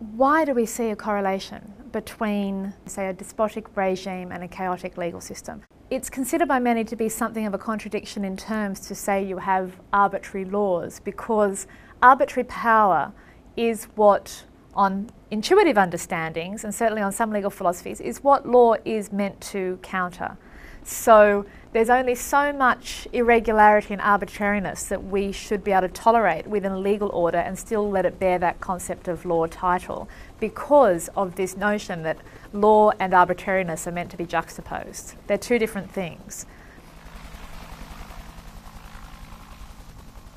Why do we see a correlation between, say, a despotic regime and a chaotic legal system? It's considered by many to be something of a contradiction in terms to say you have arbitrary laws because arbitrary power is what, on intuitive understandings and certainly on some legal philosophies, is what law is meant to counter. So there's only so much irregularity and arbitrariness that we should be able to tolerate within a legal order and still let it bear that concept of law title because of this notion that law and arbitrariness are meant to be juxtaposed. They're two different things.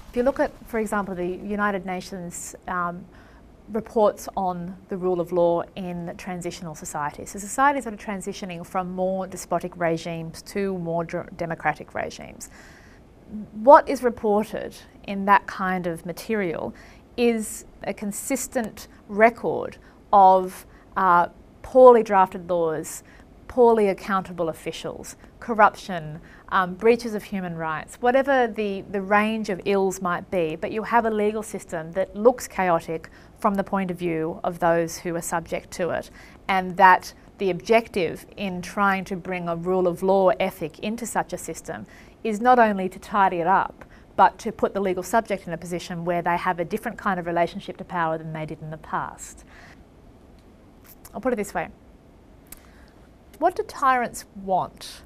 If you look at, for example, the United Nations um, reports on the rule of law in transitional societies. So societies that are transitioning from more despotic regimes to more democratic regimes. What is reported in that kind of material is a consistent record of uh, poorly drafted laws, poorly accountable officials, corruption, um, breaches of human rights, whatever the, the range of ills might be, but you have a legal system that looks chaotic from the point of view of those who are subject to it, and that the objective in trying to bring a rule of law ethic into such a system is not only to tidy it up, but to put the legal subject in a position where they have a different kind of relationship to power than they did in the past. I'll put it this way. What do tyrants want?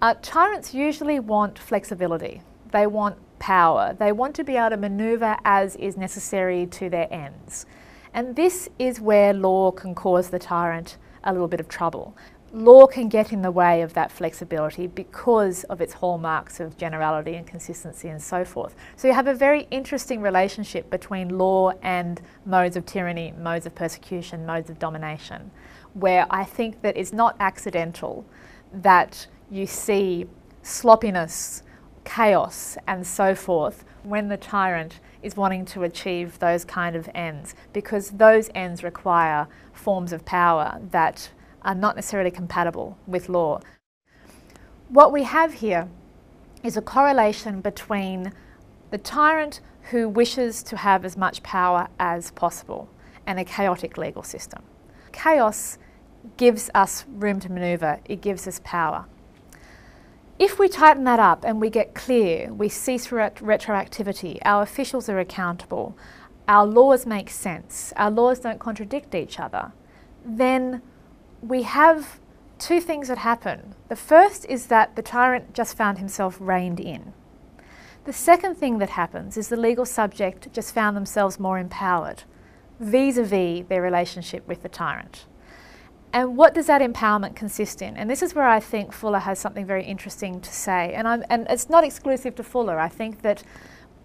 Uh, tyrants usually want flexibility. They want power. They want to be able to maneuver as is necessary to their ends. And this is where law can cause the tyrant a little bit of trouble. Law can get in the way of that flexibility because of its hallmarks of generality and consistency and so forth. So you have a very interesting relationship between law and modes of tyranny, modes of persecution, modes of domination, where I think that it's not accidental that you see sloppiness, chaos, and so forth when the tyrant is wanting to achieve those kind of ends, because those ends require forms of power that are not necessarily compatible with law. What we have here is a correlation between the tyrant who wishes to have as much power as possible and a chaotic legal system. Chaos gives us room to manoeuvre, it gives us power. If we tighten that up and we get clear, we cease retroactivity, our officials are accountable, our laws make sense, our laws don't contradict each other, then we have two things that happen. The first is that the tyrant just found himself reined in. The second thing that happens is the legal subject just found themselves more empowered vis a vis their relationship with the tyrant. And what does that empowerment consist in? And this is where I think Fuller has something very interesting to say. And, I'm, and it's not exclusive to Fuller. I think that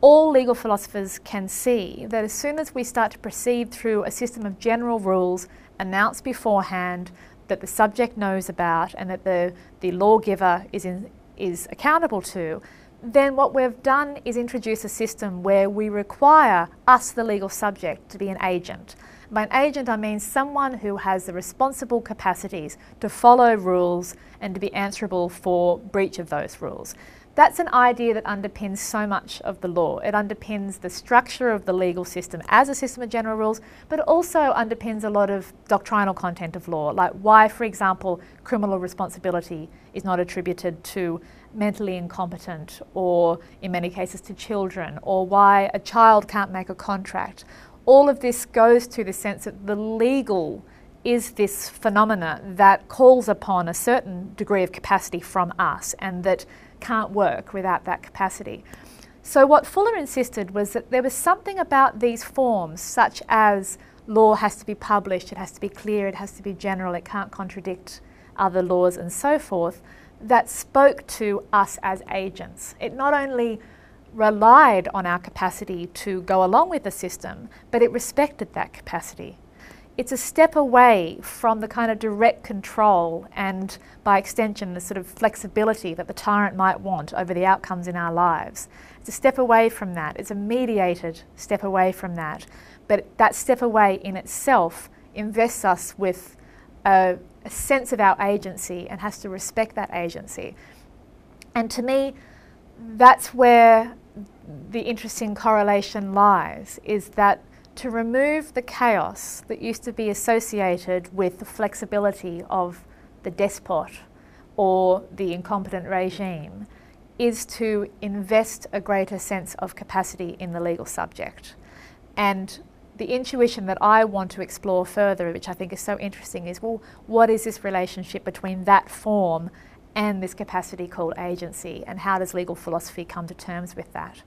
all legal philosophers can see that as soon as we start to proceed through a system of general rules announced beforehand that the subject knows about and that the, the lawgiver is, in, is accountable to, then what we've done is introduce a system where we require us, the legal subject, to be an agent. By an agent, I mean someone who has the responsible capacities to follow rules and to be answerable for breach of those rules. That's an idea that underpins so much of the law. It underpins the structure of the legal system as a system of general rules, but it also underpins a lot of doctrinal content of law, like why, for example, criminal responsibility is not attributed to mentally incompetent or, in many cases, to children, or why a child can't make a contract, all of this goes to the sense that the legal is this phenomena that calls upon a certain degree of capacity from us and that can't work without that capacity. So, what Fuller insisted was that there was something about these forms, such as law has to be published, it has to be clear, it has to be general, it can't contradict other laws, and so forth, that spoke to us as agents. It not only relied on our capacity to go along with the system, but it respected that capacity. It's a step away from the kind of direct control and, by extension, the sort of flexibility that the tyrant might want over the outcomes in our lives. It's a step away from that. It's a mediated step away from that. But that step away in itself invests us with a, a sense of our agency and has to respect that agency. And to me, that's where the interesting correlation lies is that to remove the chaos that used to be associated with the flexibility of the despot or the incompetent regime is to invest a greater sense of capacity in the legal subject. And the intuition that I want to explore further, which I think is so interesting, is well, what is this relationship between that form and this capacity called agency, and how does legal philosophy come to terms with that?